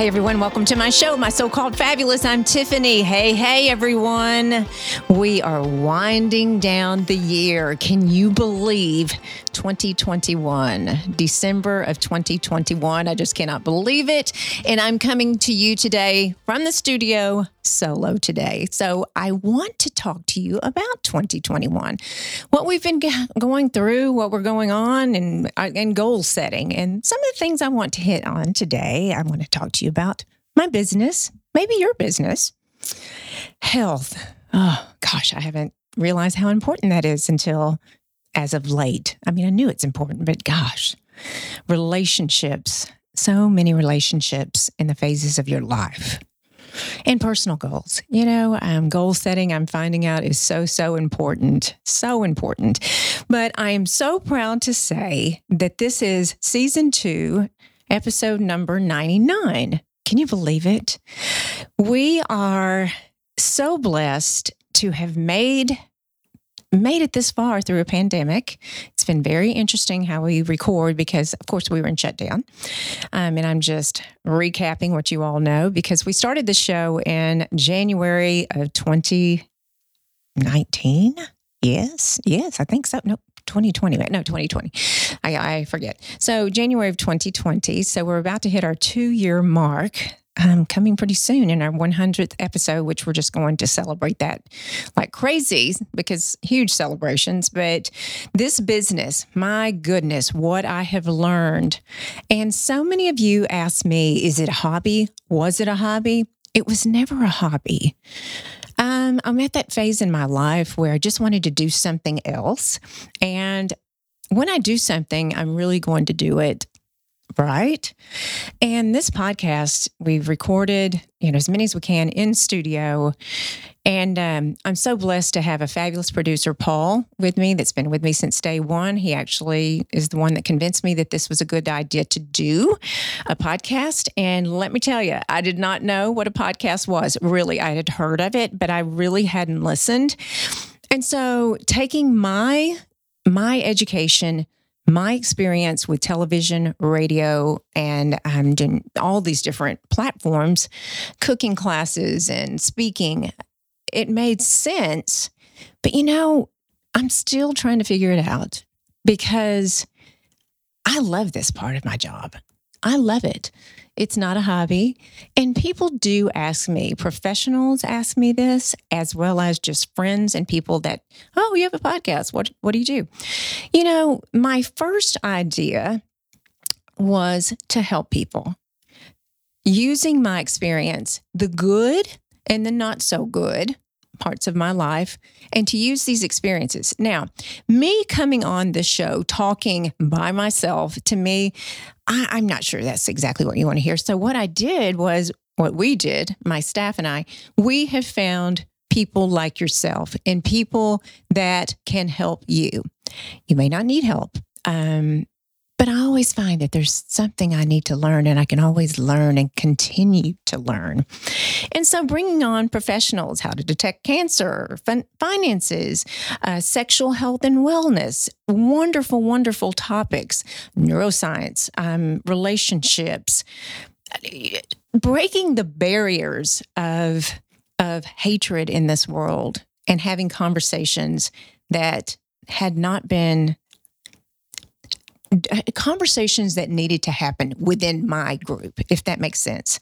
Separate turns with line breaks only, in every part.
Hey everyone, welcome to my show, My So Called Fabulous. I'm Tiffany. Hey, hey everyone. We are winding down the year. Can you believe 2021, December of 2021? I just cannot believe it. And I'm coming to you today from the studio solo today. So I want to talk to you about 2021, what we've been g- going through, what we're going on, and, uh, and goal setting. And some of the things I want to hit on today, I want to talk to you about my business, maybe your business, health. Oh, gosh, I haven't realized how important that is until as of late. I mean, I knew it's important, but gosh, relationships, so many relationships in the phases of your life and personal goals. You know, um, goal setting, I'm finding out is so, so important. So important. But I am so proud to say that this is season two, episode number 99. Can you believe it? We are so blessed to have made made it this far through a pandemic. It's been very interesting how we record because, of course, we were in shutdown. Um, and I'm just recapping what you all know because we started the show in January of 2019. Yes, yes, I think so. No, 2020. No, 2020. I, I forget. So, January of 2020. So, we're about to hit our two year mark um, coming pretty soon in our 100th episode, which we're just going to celebrate that like crazy because huge celebrations. But this business, my goodness, what I have learned. And so many of you ask me, is it a hobby? Was it a hobby? It was never a hobby. Um, I'm at that phase in my life where I just wanted to do something else. And when I do something, I'm really going to do it right? And this podcast, we've recorded, you know, as many as we can in studio. And um, I'm so blessed to have a fabulous producer, Paul, with me that's been with me since day one. He actually is the one that convinced me that this was a good idea to do a podcast. And let me tell you, I did not know what a podcast was. Really, I had heard of it, but I really hadn't listened. And so taking my my education my experience with television, radio, and um, all these different platforms, cooking classes and speaking, it made sense. But you know, I'm still trying to figure it out because I love this part of my job. I love it. It's not a hobby. And people do ask me, professionals ask me this, as well as just friends and people that, oh, you have a podcast. What, what do you do? You know, my first idea was to help people using my experience, the good and the not so good parts of my life and to use these experiences. Now, me coming on the show talking by myself, to me, I, am not sure that's exactly what you want to hear. So, what I did was what we did, my staff and I, we have found people like yourself and people that can help you. You may not need help. Um, but I always find that there's something I need to learn, and I can always learn and continue to learn. And so, bringing on professionals, how to detect cancer, fin- finances, uh, sexual health and wellness, wonderful, wonderful topics, neuroscience, um, relationships, breaking the barriers of of hatred in this world and having conversations that had not been conversations that needed to happen within my group, if that makes sense.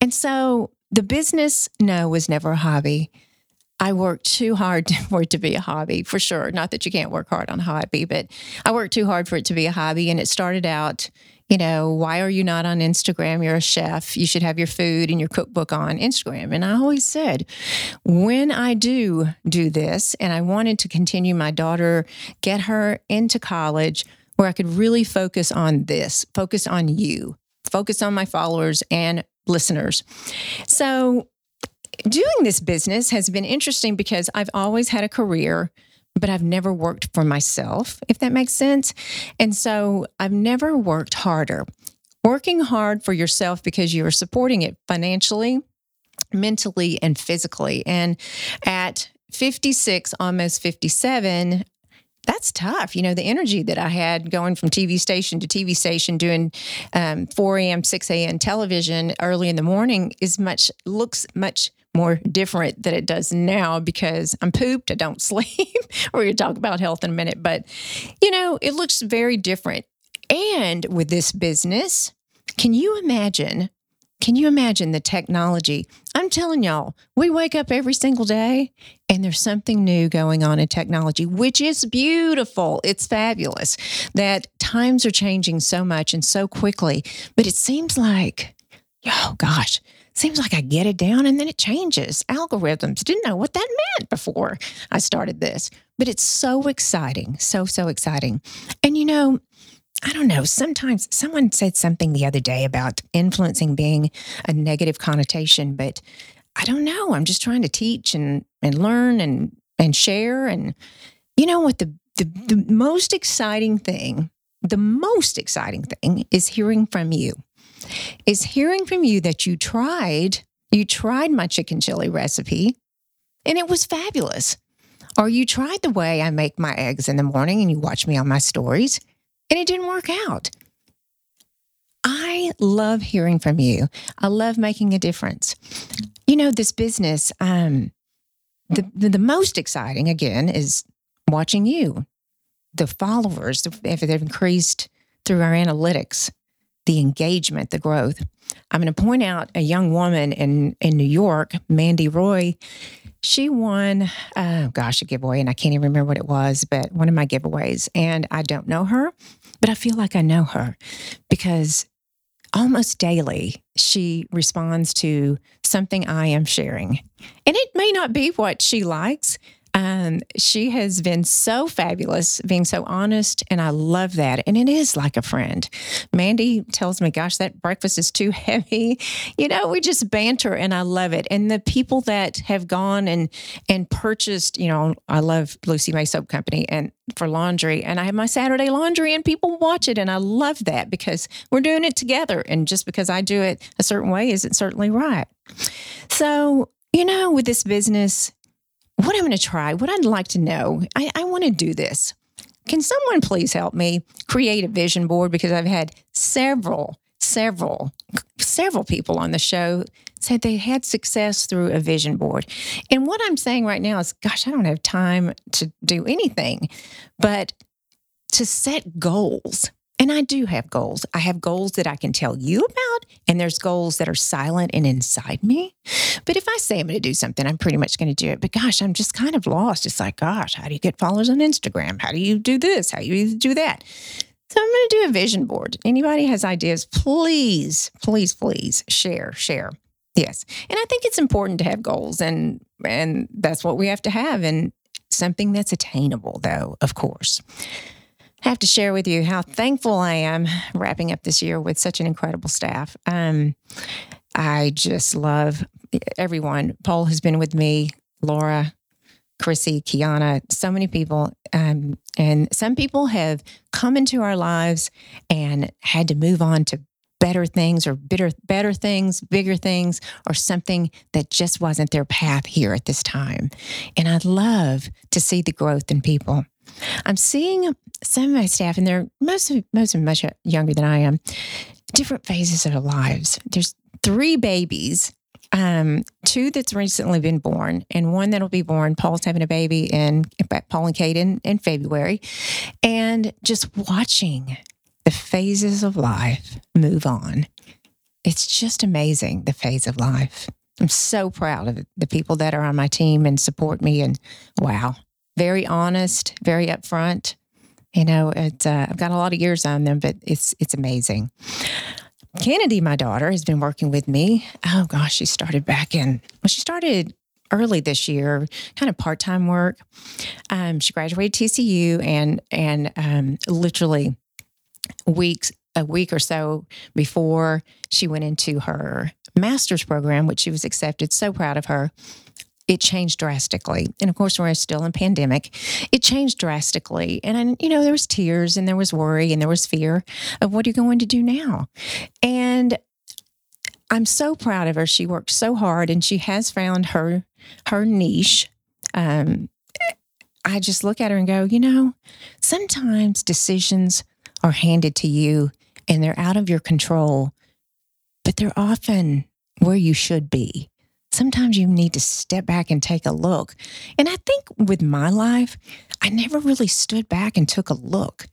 And so the business, no, was never a hobby. I worked too hard for it to be a hobby, for sure. Not that you can't work hard on a hobby, but I worked too hard for it to be a hobby. And it started out, you know, why are you not on Instagram? You're a chef. You should have your food and your cookbook on Instagram. And I always said, when I do do this, and I wanted to continue my daughter, get her into college, where I could really focus on this, focus on you, focus on my followers and listeners. So, doing this business has been interesting because I've always had a career, but I've never worked for myself, if that makes sense. And so, I've never worked harder. Working hard for yourself because you are supporting it financially, mentally, and physically. And at 56, almost 57, that's tough. You know, the energy that I had going from TV station to TV station, doing um, 4 a.m., 6 a.m. television early in the morning is much, looks much more different than it does now because I'm pooped, I don't sleep. We're going to talk about health in a minute, but you know, it looks very different. And with this business, can you imagine can you imagine the technology? I'm telling y'all, we wake up every single day and there's something new going on in technology, which is beautiful. It's fabulous that times are changing so much and so quickly. But it seems like, oh gosh, seems like I get it down and then it changes. Algorithms didn't know what that meant before I started this, but it's so exciting. So, so exciting. And you know, I don't know. Sometimes someone said something the other day about influencing being a negative connotation, but I don't know. I'm just trying to teach and and learn and and share. And you know what? The the, the most exciting thing, the most exciting thing is hearing from you. Is hearing from you that you tried, you tried my chicken chili recipe and it was fabulous. Or you tried the way I make my eggs in the morning and you watch me on my stories and it didn't work out. I love hearing from you. I love making a difference. You know, this business, um, the, the, the most exciting again is watching you. The followers if they've increased through our analytics, the engagement, the growth. I'm going to point out a young woman in in New York, Mandy Roy. She won, oh gosh, a giveaway, and I can't even remember what it was, but one of my giveaways. And I don't know her, but I feel like I know her because almost daily she responds to something I am sharing. And it may not be what she likes, um, she has been so fabulous, being so honest, and I love that. And it is like a friend. Mandy tells me, "Gosh, that breakfast is too heavy." You know, we just banter, and I love it. And the people that have gone and and purchased, you know, I love Lucy May Soap Company and for laundry, and I have my Saturday laundry, and people watch it, and I love that because we're doing it together. And just because I do it a certain way isn't certainly right. So you know, with this business, what I'm going to try, what I'd like to know, I, I want to do this. Can someone please help me create a vision board? Because I've had several, several, several people on the show said they had success through a vision board. And what I'm saying right now is, gosh, I don't have time to do anything, but to set goals and I do have goals. I have goals that I can tell you about, and there's goals that are silent and inside me. But if I say I'm going to do something, I'm pretty much going to do it. But gosh, I'm just kind of lost. It's like, gosh, how do you get followers on Instagram? How do you do this? How do you do that? So I'm going to do a vision board. Anybody has ideas, please, please, please share, share. Yes. And I think it's important to have goals and and that's what we have to have and something that's attainable though, of course. I have to share with you how thankful I am wrapping up this year with such an incredible staff. Um, I just love everyone. Paul has been with me, Laura, Chrissy, Kiana, so many people. Um, and some people have come into our lives and had to move on to better things or better, better things, bigger things, or something that just wasn't their path here at this time. And I'd love to see the growth in people. I'm seeing some of my staff, and they're most of most of much younger than I am, different phases of their lives. There's three babies, um, two that's recently been born, and one that'll be born. Paul's having a baby in Paul and Kate in, in February, and just watching the phases of life move on. It's just amazing the phase of life. I'm so proud of the people that are on my team and support me. And wow, very honest, very upfront. You know, it, uh, I've got a lot of years on them, but it's it's amazing. Kennedy, my daughter, has been working with me. Oh gosh, she started back in well, she started early this year, kind of part time work. Um, she graduated TCU and and um, literally weeks a week or so before she went into her master's program, which she was accepted. So proud of her it changed drastically. And of course, we're still in pandemic. It changed drastically. And, you know, there was tears and there was worry and there was fear of what are you going to do now? And I'm so proud of her. She worked so hard and she has found her her niche. Um, I just look at her and go, you know, sometimes decisions are handed to you and they're out of your control, but they're often where you should be. Sometimes you need to step back and take a look. And I think with my life, I never really stood back and took a look.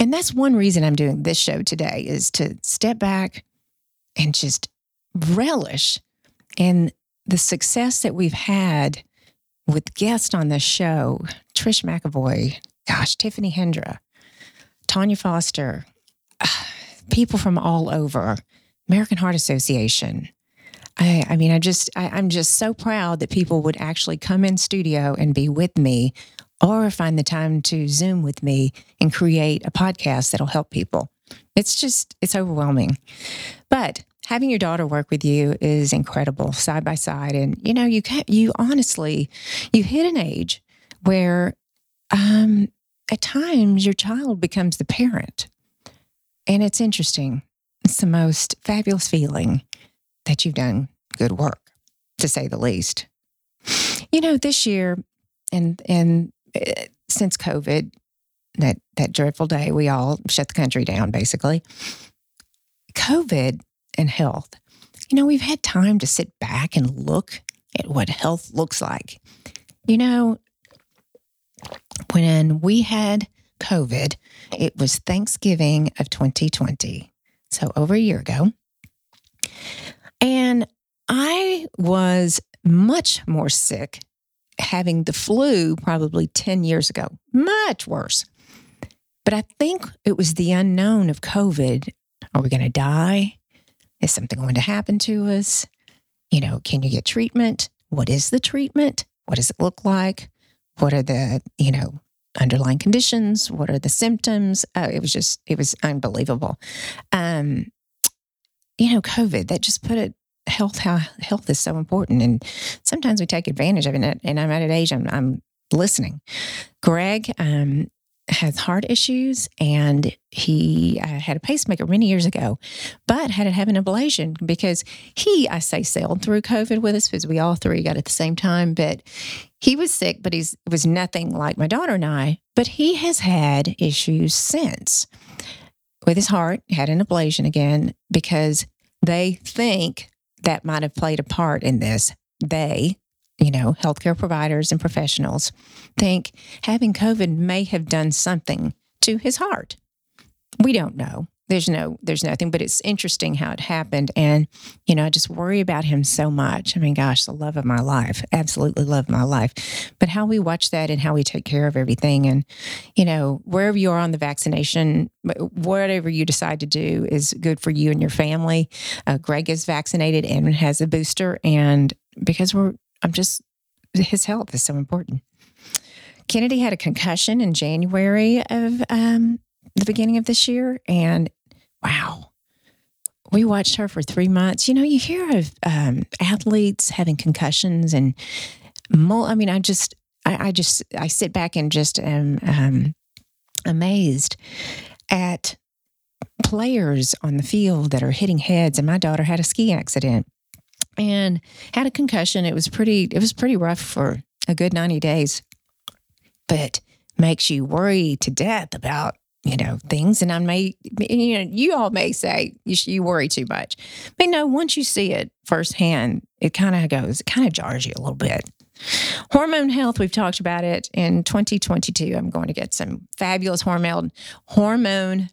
And that's one reason I'm doing this show today is to step back and just relish in the success that we've had with guests on this show Trish McEvoy, gosh, Tiffany Hendra, Tanya Foster, people from all over, American Heart Association. I, I mean, I just, I, I'm just so proud that people would actually come in studio and be with me or find the time to Zoom with me and create a podcast that'll help people. It's just, it's overwhelming. But having your daughter work with you is incredible side by side. And, you know, you can't, you honestly, you hit an age where um, at times your child becomes the parent. And it's interesting. It's the most fabulous feeling that you've done good work, to say the least. You know, this year and and uh, since COVID, that that dreadful day we all shut the country down basically. COVID and health. You know, we've had time to sit back and look at what health looks like. You know, when we had COVID, it was Thanksgiving of 2020. So over a year ago. And I was much more sick having the flu probably 10 years ago, much worse. But I think it was the unknown of COVID. Are we going to die? Is something going to happen to us? You know, can you get treatment? What is the treatment? What does it look like? What are the, you know, underlying conditions? What are the symptoms? Oh, it was just, it was unbelievable. Um, you know, COVID, that just put it health how health is so important. And sometimes we take advantage of it. And i'm at an age i'm, I'm listening. Greg um, has heart issues and he uh, had a pacemaker many years ago but had to have an ablation because he i say sailed through covid with us because we all three got at the same time but he was sick but he was nothing like my daughter and i but he has had issues since with his heart had an ablation again because they think that might have played a part in this. They, you know, healthcare providers and professionals think having COVID may have done something to his heart. We don't know there's no there's nothing but it's interesting how it happened. And you know i just worry about him so much. I mean gosh the love of my life absolutely love my life. But how we watch that and how we take care of everything and you know wherever you are on the vaccination whatever you decide to do is good for you and your family. Uh, greg is vaccinated and has a booster. And because we're i'm just his health is so important. Kennedy had a concussion in january of um, the beginning of this year. And wow. We watched her for three months. You know, you hear of um, athletes having concussions, and I mean, I just, I, I, just, I sit back and just am um, amazed at players on the field that are hitting heads. And my daughter had a ski accident and had a concussion. It was pretty, it was pretty rough for a good 90 days, but makes you worry to death about you know, things. And I may, you know, you all may say you, you worry too much. But no, once you see it firsthand, it kind of goes, it kind of jars you a little bit. Hormone health, we've talked about it in 2022. I'm going to get some fabulous hormone hormone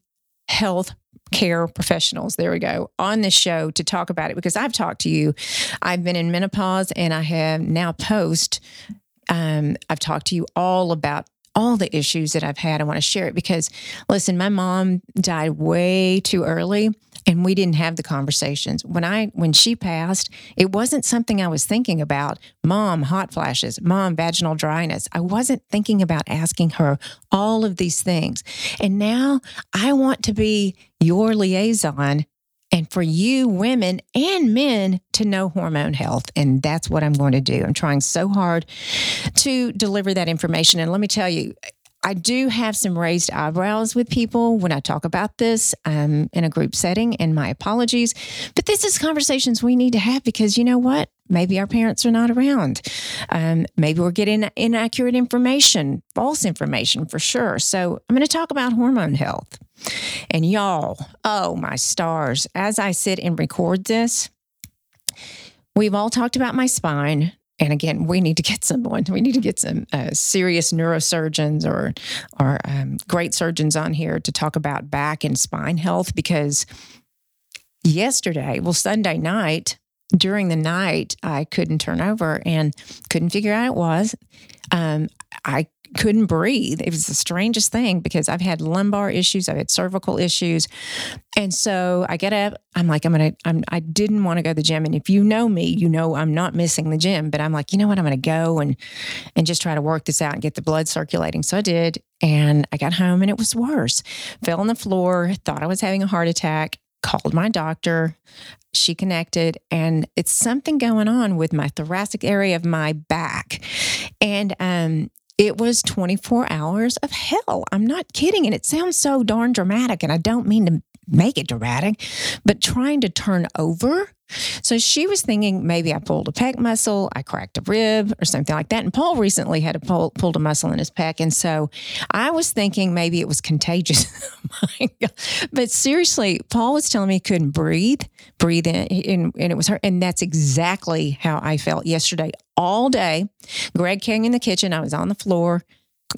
health care professionals. There we go on this show to talk about it because I've talked to you. I've been in menopause and I have now post. Um, I've talked to you all about all the issues that I've had. I want to share it because, listen, my mom died way too early and we didn't have the conversations. When i when she passed it wasn't something i was thinking about. Mom hot flashes. Mom vaginal dryness. I wasn't thinking about asking her all of these things. And now i want to be your liaison and for you women and men to know hormone health. And that's what I'm going to do. I'm trying so hard to deliver that information. And let me tell you, I do have some raised eyebrows with people when I talk about this um, in a group setting, and my apologies. But this is conversations we need to have because you know what? maybe our parents are not around. Um, maybe we're getting inaccurate information, false information for sure. So I'm going to talk about hormone health. And y'all, oh my stars, as I sit and record this, we've all talked about my spine. And again, we need to get someone. We need to get some uh, serious neurosurgeons or or um, great surgeons on here to talk about back and spine health because yesterday, well, Sunday night, during the night, I couldn't turn over and couldn't figure out it was. Um, I couldn't breathe. It was the strangest thing because I've had lumbar issues, I've had cervical issues. And so I get up, I'm like, I'm going to, I didn't want to go to the gym. And if you know me, you know I'm not missing the gym, but I'm like, you know what, I'm to go and, and just try to work this out and get the blood circulating. So I did. And I got home and it was worse. Fell on the floor, thought I was having a heart attack called my doctor. She connected, and it's something going on with my thoracic area of my back. And um, it was 24 hours of hell. I'm not kidding. And it sounds so darn dramatic. And I don't mean to make it dramatic, but trying to turn over. So she was thinking maybe I pulled a pec muscle, I cracked a rib or something like that. And Paul recently had a pull, pulled a muscle in his pec. And so I was thinking maybe it was contagious. Oh but seriously, Paul was telling me he couldn't breathe, breathe in, and, and it was her. And that's exactly how I felt yesterday all day. Greg came in the kitchen. I was on the floor.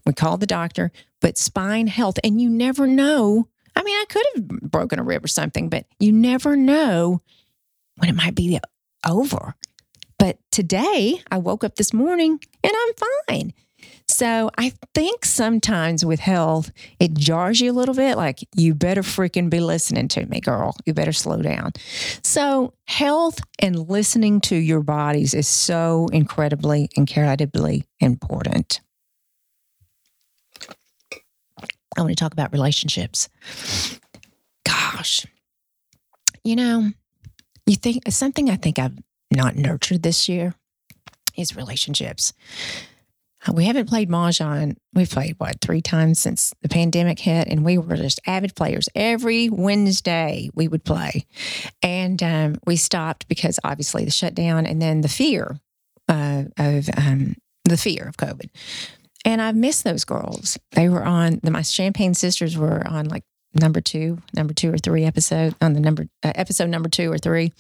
We called the doctor, but spine health. And you never know I mean, I could have broken a rib or something, but you never know when it might be over. But today, I woke up this morning and I'm fine. So I think sometimes with health, it jars you a little bit like, you better freaking be listening to me, girl. You better slow down. So, health and listening to your bodies is so incredibly, incredibly important. I want to talk about relationships. Gosh, you know, you think something I think I've not nurtured this year is relationships. Uh, we haven't played Mahjong. We've played what three times since the pandemic hit, and we were just avid players. Every Wednesday we would play, and um, we stopped because obviously the shutdown, and then the fear uh, of um, the fear of COVID. And I've missed those girls. They were on the, my Champagne sisters were on like number two, number two or three episode on the number uh, episode number two or three.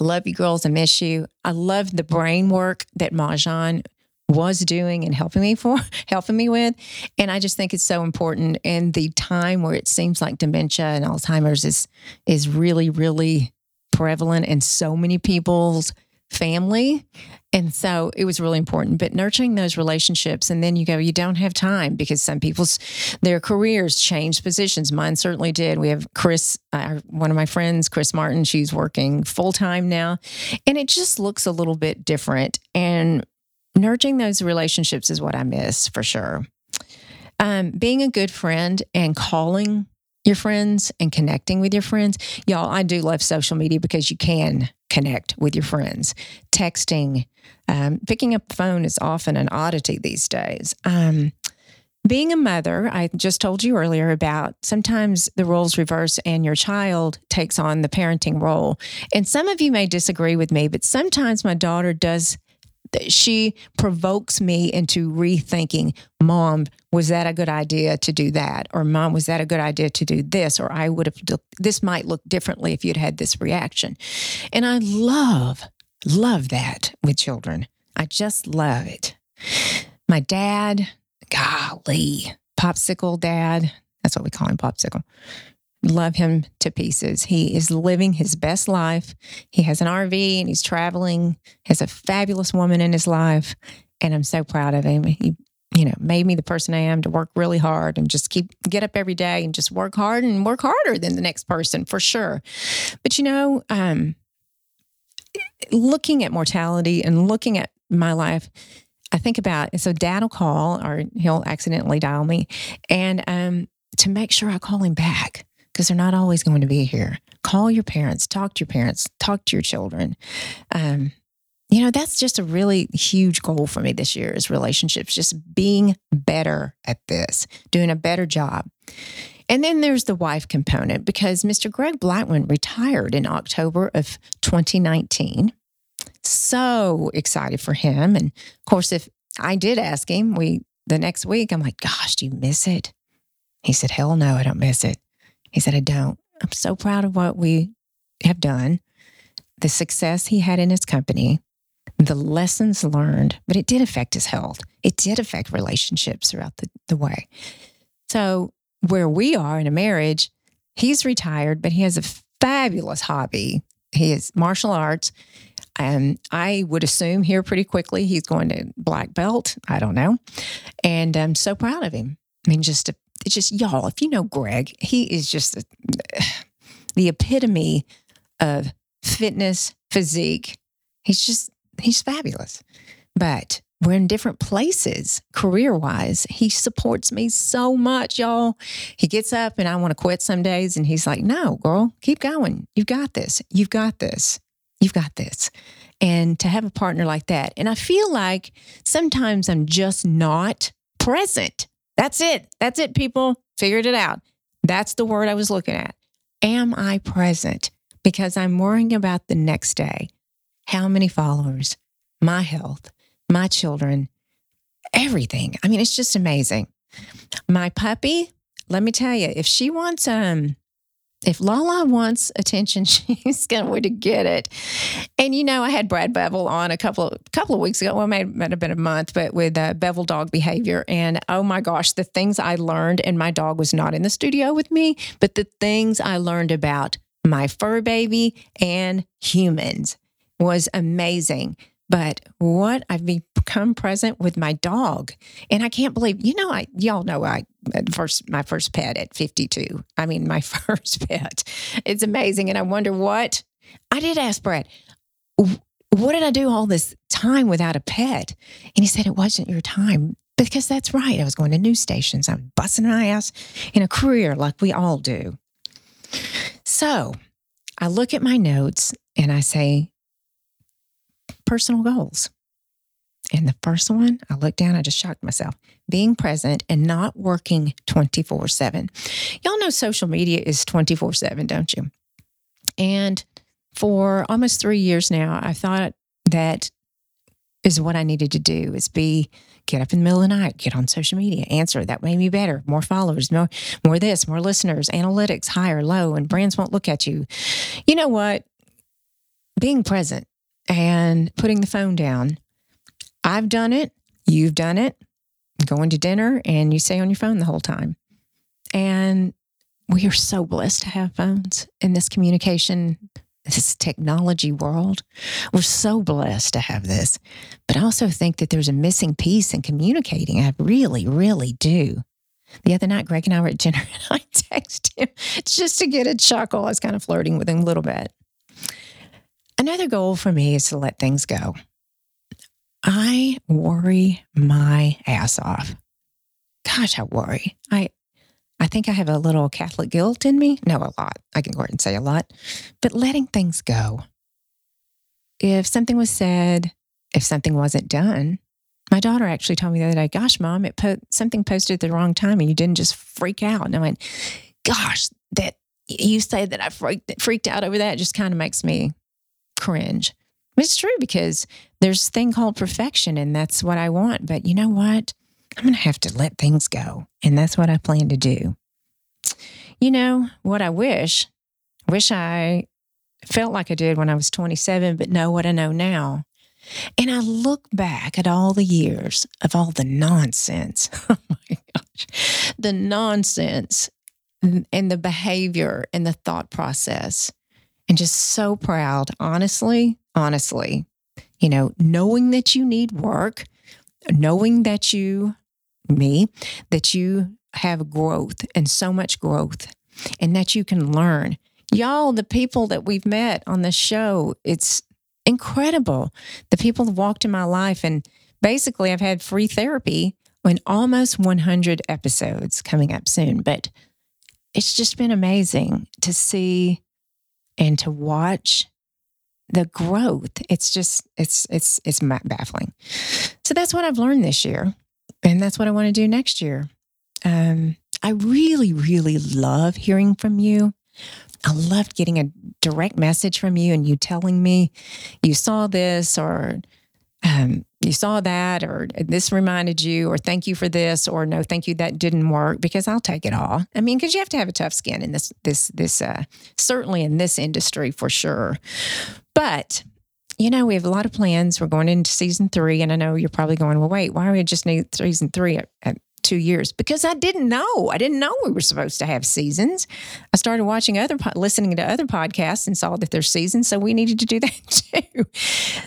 Love you girls. I miss you. I love the brain work that Mahjong was doing and helping me for helping me with and i just think it's so important in the time where it seems like dementia and alzheimer's is is really really prevalent in so many people's family. And so it was really important. But nurturing those relationships, and then you go, you don't have time because some people's their careers change positions. Mine certainly did. We have Chris, uh, one of my friends, Chris Martin. She's working full time now, and it just looks a little bit different. And nurturing those relationships is what I miss for sure. Um, being a good friend and calling your friends and connecting with your friends. Y'all, I do love social media because you can connect with your friends. Texting, um, picking up the phone is often an oddity these days. Um, being a mother, I just told you earlier about sometimes the roles reverse and your child takes on the parenting role. And some of you may disagree with me, but sometimes my daughter does she provokes me into rethinking mom was that a good idea to do that? Or mom was that a good idea to do this? Or i would have this might look differently if you'd had this reaction. And i love love that with children. I just love it. My dad golly popsicle dad. That's what we call him popsicle love him to pieces. He is living his best life. He has an RV and he's traveling, has a fabulous woman in his life. And I'm so proud of him. He, you know, made me the person I am to work really hard and just keep get up every day and just work hard and work harder than the next person for sure. But you know, um, looking at mortality and looking at my life, I think about so dad will call or he'll accidentally dial me and um to make sure I call him back because they're not always going to be here. Call your parents, talk to your parents, talk to your children. Um, you know, that's just a really huge goal for me this year is relationships, just being better at this, doing a better job. And then there's the wife component because Mr. Greg Blackmon retired in October of 2019. so excited for him. And of course, if I did ask him, we the next week, I'm like, gosh, do you miss it? He said, hell no, I don't miss it. He said, I don't. I'm so proud of what we have done, the success he had in his company, the lessons learned, but it did affect his health. It did affect relationships throughout the, the way. So, where we are in a marriage, he's retired, but he has a fabulous hobby. He is martial arts. And I would assume here pretty quickly he's going to black belt. I don't know. And I'm so proud of him. I mean, just, it's just y'all, if you know Greg, he is just a, the epitome of fitness, physique. He's just, he's fabulous. But we're in different places career wise. He supports me so much, y'all. He gets up and I want to quit some days. And he's like, no, girl, keep going. You've got this. You've got this. You've got this. And to have a partner like that. And I feel like sometimes I'm just not present. That's it. That's it, people. Figured it out. That's the word I was looking at. Am I present? Because I'm worrying about the next day. How many followers? My health, my children, everything. I mean, it's just amazing. My puppy, let me tell you, if she wants um if Lala wants attention, she's going to get it. And you know, I had Brad Bevel on a couple of couple of weeks ago. Well, it might have been a month, but with uh, Bevel dog behavior. And oh my gosh, the things I learned, and my dog was not in the studio with me, but the things I learned about my fur baby and humans was amazing. But what I've become present with my dog, and I can't believe, you know, I y'all know I uh, first my first pet at 52. I mean, my first pet. It's amazing, and I wonder what I did ask Brad. What did I do all this time without a pet? And he said it wasn't your time because that's right. I was going to news stations. I'm busting my ass in a career like we all do. So I look at my notes and I say, personal goals. And the first one, I looked down, I just shocked myself. Being present and not working 24 7. Y'all know social media is 24 7, don't you? And for almost three years now, I thought that is what I needed to do is be get up in the middle of the night, get on social media, answer. That made me better. More followers, more, more this, more listeners, analytics higher, low, and brands won't look at you. You know what? Being present and putting the phone down. I've done it. You've done it. Going to dinner and you stay on your phone the whole time. And we are so blessed to have phones in this communication, this technology world. We're so blessed to have this. But I also think that there's a missing piece in communicating. I really, really do. The other night, Greg and I were at dinner and I texted him just to get a chuckle. I was kind of flirting with him a little bit. Another goal for me is to let things go. I worry my ass off. Gosh, I worry. I I think I have a little Catholic guilt in me. No, a lot. I can go ahead and say a lot. But letting things go. If something was said, if something wasn't done, my daughter actually told me the other day, gosh, mom, it po- something posted at the wrong time and you didn't just freak out. And I went, gosh, that you say that I freaked, freaked out over that just kind of makes me cringe. It's true because there's thing called perfection and that's what I want. But you know what? I'm going to have to let things go. And that's what I plan to do. You know, what I wish, wish I felt like I did when I was 27, but know what I know now. And I look back at all the years of all the nonsense. Oh my gosh. The nonsense and the behavior and the thought process and just so proud, honestly, honestly, you know, knowing that you need work, knowing that you, me, that you have growth and so much growth and that you can learn. Y'all, the people that we've met on this show, it's incredible. The people that walked in my life. And basically, I've had free therapy in almost 100 episodes coming up soon. But it's just been amazing to see and to watch the growth it's just it's it's it's baffling. So that's what i've learned this year and that's what i want to do next year. Um, i really really love hearing from you. I loved getting a direct message from you and you telling me you saw this or um, you saw that or this reminded you or thank you for this or no thank you that didn't work because I'll take it all. I mean because you have to have a tough skin in this this this uh, certainly in this industry for sure. But you know, we have a lot of plans. We're going into season three, and I know you're probably going, well, wait, why do we just need season three at two years because I didn't know. I didn't know we were supposed to have seasons. I started watching other, listening to other podcasts and saw that there's seasons. So we needed to do that too.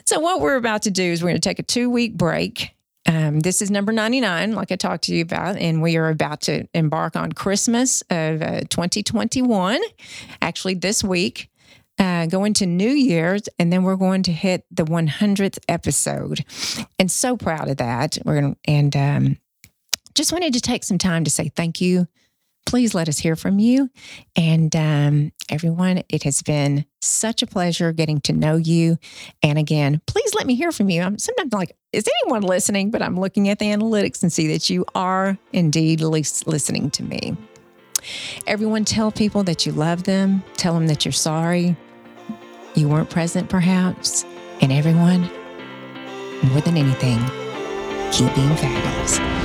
So what we're about to do is we're going to take a two week break. Um, this is number 99, like I talked to you about, and we are about to embark on Christmas of uh, 2021, actually this week. Uh, going to New Year's, and then we're going to hit the 100th episode, and so proud of that. We're gonna, and um, just wanted to take some time to say thank you. Please let us hear from you. And um, everyone, it has been such a pleasure getting to know you. And again, please let me hear from you. I'm sometimes like, is anyone listening? But I'm looking at the analytics and see that you are indeed listening to me. Everyone, tell people that you love them, tell them that you're sorry, you weren't present perhaps. And everyone, more than anything, keep being fabulous.